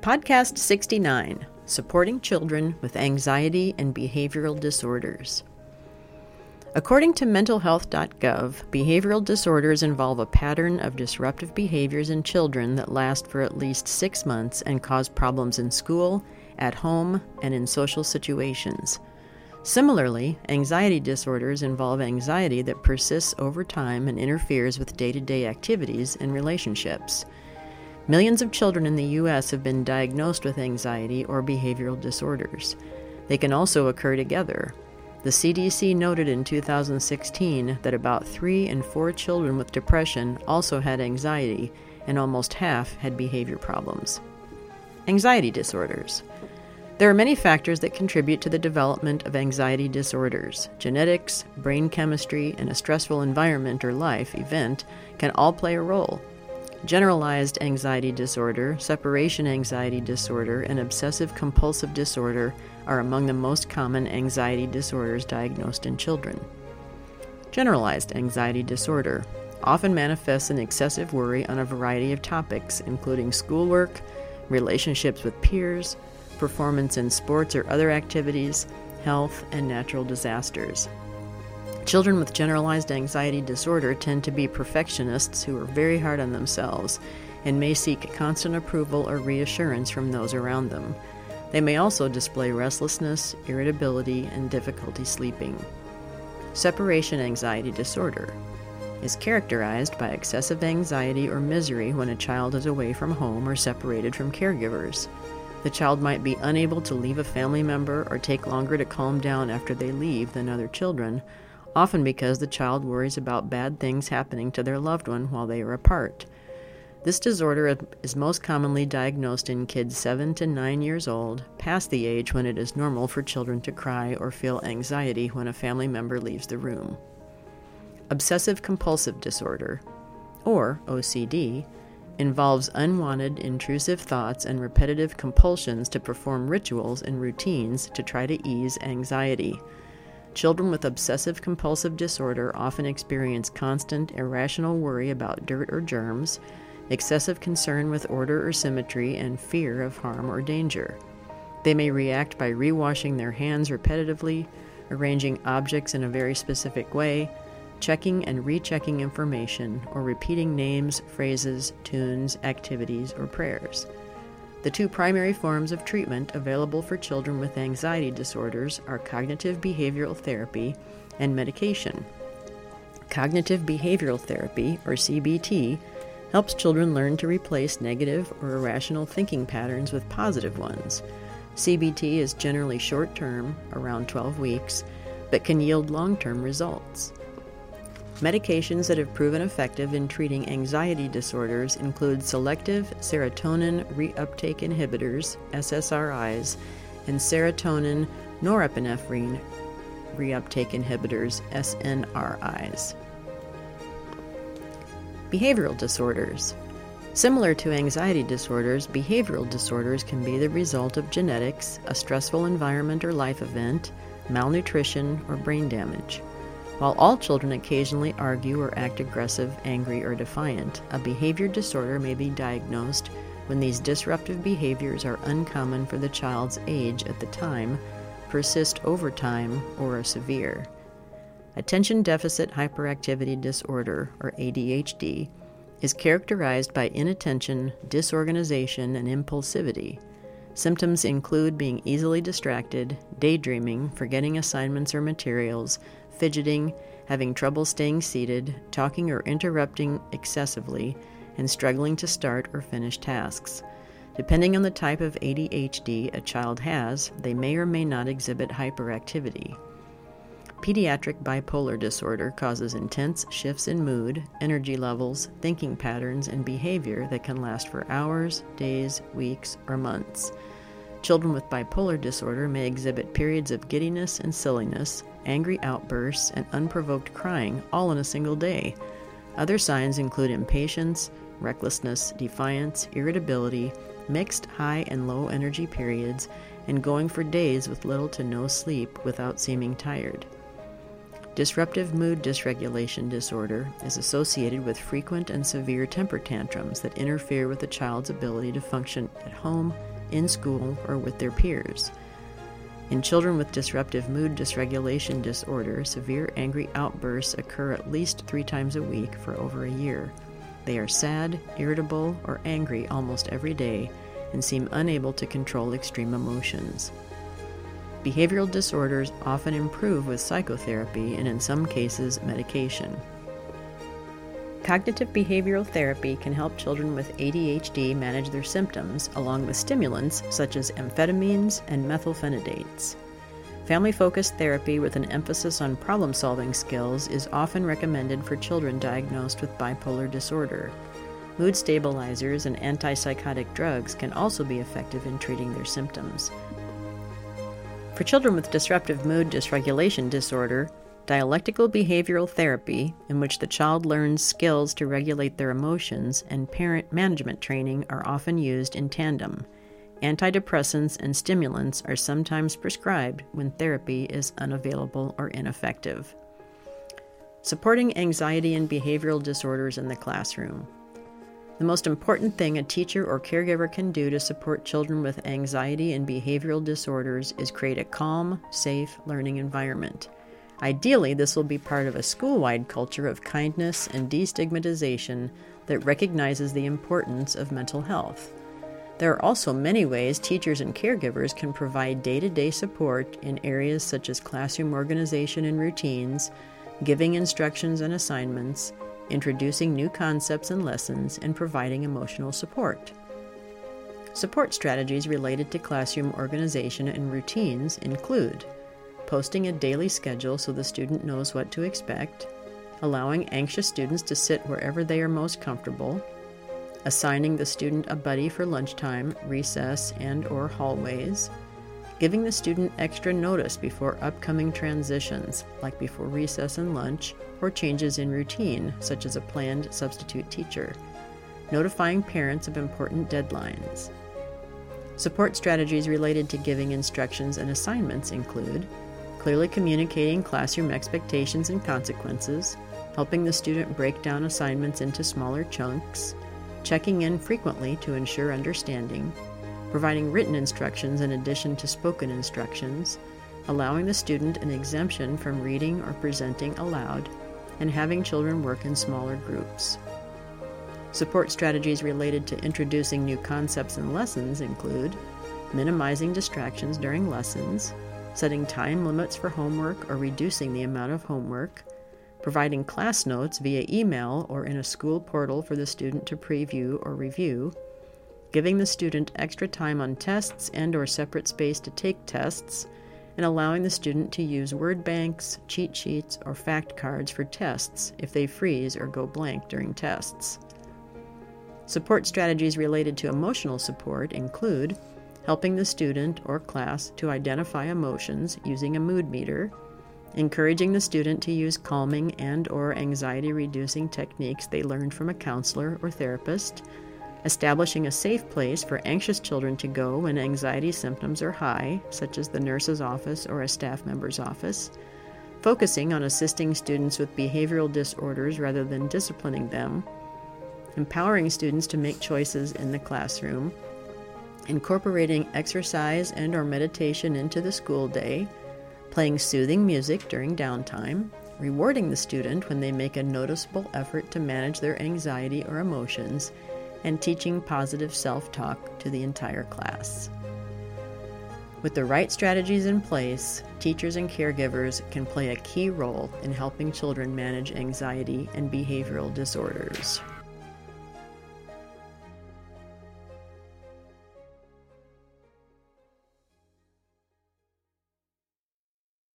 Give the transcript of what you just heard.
Podcast 69 Supporting Children with Anxiety and Behavioral Disorders. According to mentalhealth.gov, behavioral disorders involve a pattern of disruptive behaviors in children that last for at least six months and cause problems in school, at home, and in social situations. Similarly, anxiety disorders involve anxiety that persists over time and interferes with day to day activities and relationships. Millions of children in the U.S. have been diagnosed with anxiety or behavioral disorders. They can also occur together. The CDC noted in 2016 that about 3 in 4 children with depression also had anxiety, and almost half had behavior problems. Anxiety disorders. There are many factors that contribute to the development of anxiety disorders. Genetics, brain chemistry, and a stressful environment or life event can all play a role. Generalized anxiety disorder, separation anxiety disorder, and obsessive compulsive disorder are among the most common anxiety disorders diagnosed in children. Generalized anxiety disorder often manifests in excessive worry on a variety of topics, including schoolwork, relationships with peers, performance in sports or other activities, health, and natural disasters. Children with generalized anxiety disorder tend to be perfectionists who are very hard on themselves and may seek constant approval or reassurance from those around them. They may also display restlessness, irritability, and difficulty sleeping. Separation anxiety disorder is characterized by excessive anxiety or misery when a child is away from home or separated from caregivers. The child might be unable to leave a family member or take longer to calm down after they leave than other children, often because the child worries about bad things happening to their loved one while they are apart. This disorder is most commonly diagnosed in kids 7 to 9 years old, past the age when it is normal for children to cry or feel anxiety when a family member leaves the room. Obsessive compulsive disorder, or OCD, involves unwanted, intrusive thoughts and repetitive compulsions to perform rituals and routines to try to ease anxiety. Children with obsessive compulsive disorder often experience constant, irrational worry about dirt or germs, excessive concern with order or symmetry, and fear of harm or danger. They may react by rewashing their hands repetitively, arranging objects in a very specific way, checking and rechecking information, or repeating names, phrases, tunes, activities, or prayers. The two primary forms of treatment available for children with anxiety disorders are cognitive behavioral therapy and medication. Cognitive behavioral therapy, or CBT, helps children learn to replace negative or irrational thinking patterns with positive ones. CBT is generally short term, around 12 weeks, but can yield long term results. Medications that have proven effective in treating anxiety disorders include selective serotonin reuptake inhibitors, SSRIs, and serotonin norepinephrine reuptake inhibitors, SNRIs. Behavioral disorders. Similar to anxiety disorders, behavioral disorders can be the result of genetics, a stressful environment or life event, malnutrition, or brain damage. While all children occasionally argue or act aggressive, angry, or defiant, a behavior disorder may be diagnosed when these disruptive behaviors are uncommon for the child's age at the time, persist over time, or are severe. Attention Deficit Hyperactivity Disorder, or ADHD, is characterized by inattention, disorganization, and impulsivity. Symptoms include being easily distracted, daydreaming, forgetting assignments or materials, fidgeting, having trouble staying seated, talking or interrupting excessively, and struggling to start or finish tasks. Depending on the type of ADHD a child has, they may or may not exhibit hyperactivity. Pediatric bipolar disorder causes intense shifts in mood, energy levels, thinking patterns, and behavior that can last for hours, days, weeks, or months. Children with bipolar disorder may exhibit periods of giddiness and silliness, angry outbursts, and unprovoked crying all in a single day. Other signs include impatience, recklessness, defiance, irritability, mixed high and low energy periods, and going for days with little to no sleep without seeming tired. Disruptive mood dysregulation disorder is associated with frequent and severe temper tantrums that interfere with the child's ability to function at home, in school, or with their peers. In children with disruptive mood dysregulation disorder, severe angry outbursts occur at least three times a week for over a year. They are sad, irritable, or angry almost every day and seem unable to control extreme emotions. Behavioral disorders often improve with psychotherapy and, in some cases, medication. Cognitive behavioral therapy can help children with ADHD manage their symptoms, along with stimulants such as amphetamines and methylphenidates. Family focused therapy with an emphasis on problem solving skills is often recommended for children diagnosed with bipolar disorder. Mood stabilizers and antipsychotic drugs can also be effective in treating their symptoms. For children with disruptive mood dysregulation disorder, Dialectical behavioral therapy, in which the child learns skills to regulate their emotions, and parent management training are often used in tandem. Antidepressants and stimulants are sometimes prescribed when therapy is unavailable or ineffective. Supporting anxiety and behavioral disorders in the classroom. The most important thing a teacher or caregiver can do to support children with anxiety and behavioral disorders is create a calm, safe learning environment. Ideally, this will be part of a school wide culture of kindness and destigmatization that recognizes the importance of mental health. There are also many ways teachers and caregivers can provide day to day support in areas such as classroom organization and routines, giving instructions and assignments, introducing new concepts and lessons, and providing emotional support. Support strategies related to classroom organization and routines include posting a daily schedule so the student knows what to expect, allowing anxious students to sit wherever they are most comfortable, assigning the student a buddy for lunchtime, recess, and or hallways, giving the student extra notice before upcoming transitions, like before recess and lunch, or changes in routine, such as a planned substitute teacher, notifying parents of important deadlines. Support strategies related to giving instructions and assignments include clearly communicating classroom expectations and consequences, helping the student break down assignments into smaller chunks, checking in frequently to ensure understanding, providing written instructions in addition to spoken instructions, allowing the student an exemption from reading or presenting aloud, and having children work in smaller groups. Support strategies related to introducing new concepts and lessons include minimizing distractions during lessons, setting time limits for homework or reducing the amount of homework, providing class notes via email or in a school portal for the student to preview or review, giving the student extra time on tests and or separate space to take tests, and allowing the student to use word banks, cheat sheets, or fact cards for tests if they freeze or go blank during tests. Support strategies related to emotional support include helping the student or class to identify emotions using a mood meter, encouraging the student to use calming and or anxiety reducing techniques they learned from a counselor or therapist, establishing a safe place for anxious children to go when anxiety symptoms are high, such as the nurse's office or a staff member's office, focusing on assisting students with behavioral disorders rather than disciplining them, empowering students to make choices in the classroom, incorporating exercise and or meditation into the school day, playing soothing music during downtime, rewarding the student when they make a noticeable effort to manage their anxiety or emotions, and teaching positive self-talk to the entire class. With the right strategies in place, teachers and caregivers can play a key role in helping children manage anxiety and behavioral disorders.